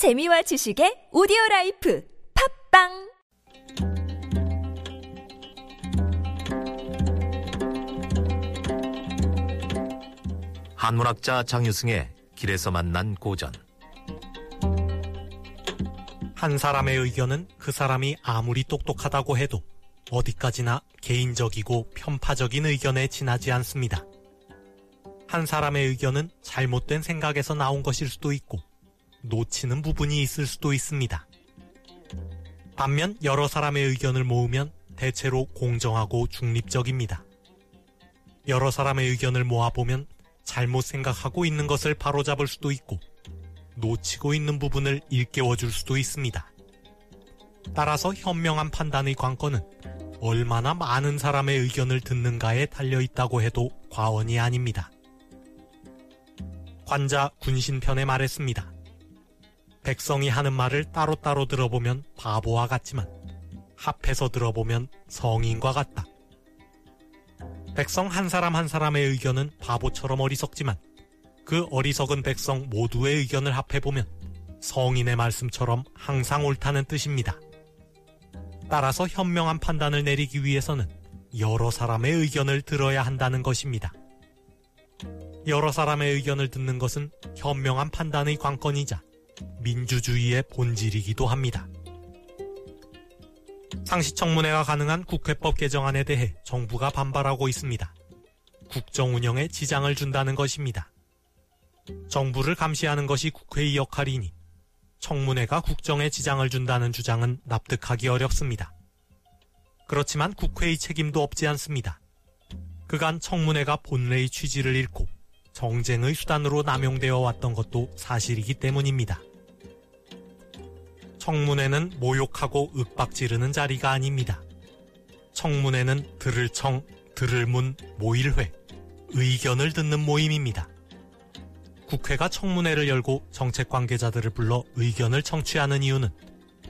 재미와 지식의 오디오 라이프 팟빵 한문학자 장유승의 길에서 만난 고전 한 사람의 의견은 그 사람이 아무리 똑똑하다고 해도 어디까지나 개인적이고 편파적인 의견에 지나지 않습니다. 한 사람의 의견은 잘못된 생각에서 나온 것일 수도 있고 놓치는 부분이 있을 수도 있습니다. 반면 여러 사람의 의견을 모으면 대체로 공정하고 중립적입니다. 여러 사람의 의견을 모아보면 잘못 생각하고 있는 것을 바로잡을 수도 있고 놓치고 있는 부분을 일깨워 줄 수도 있습니다. 따라서 현명한 판단의 관건은 얼마나 많은 사람의 의견을 듣는가에 달려 있다고 해도 과언이 아닙니다. 관자 군신편에 말했습니다. 백성이 하는 말을 따로따로 들어보면 바보와 같지만 합해서 들어보면 성인과 같다. 백성 한 사람 한 사람의 의견은 바보처럼 어리석지만 그 어리석은 백성 모두의 의견을 합해보면 성인의 말씀처럼 항상 옳다는 뜻입니다. 따라서 현명한 판단을 내리기 위해서는 여러 사람의 의견을 들어야 한다는 것입니다. 여러 사람의 의견을 듣는 것은 현명한 판단의 관건이자 민주주의의 본질이기도 합니다. 상시청문회가 가능한 국회법 개정안에 대해 정부가 반발하고 있습니다. 국정 운영에 지장을 준다는 것입니다. 정부를 감시하는 것이 국회의 역할이니 청문회가 국정에 지장을 준다는 주장은 납득하기 어렵습니다. 그렇지만 국회의 책임도 없지 않습니다. 그간 청문회가 본래의 취지를 잃고 정쟁의 수단으로 남용되어 왔던 것도 사실이기 때문입니다. 청문회는 모욕하고 윽박지르는 자리가 아닙니다. 청문회는 들을 청, 들을 문, 모일회, 의견을 듣는 모임입니다. 국회가 청문회를 열고 정책 관계자들을 불러 의견을 청취하는 이유는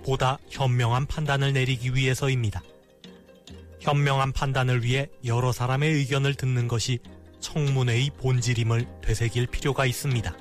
보다 현명한 판단을 내리기 위해서입니다. 현명한 판단을 위해 여러 사람의 의견을 듣는 것이 청문회의 본질임을 되새길 필요가 있습니다.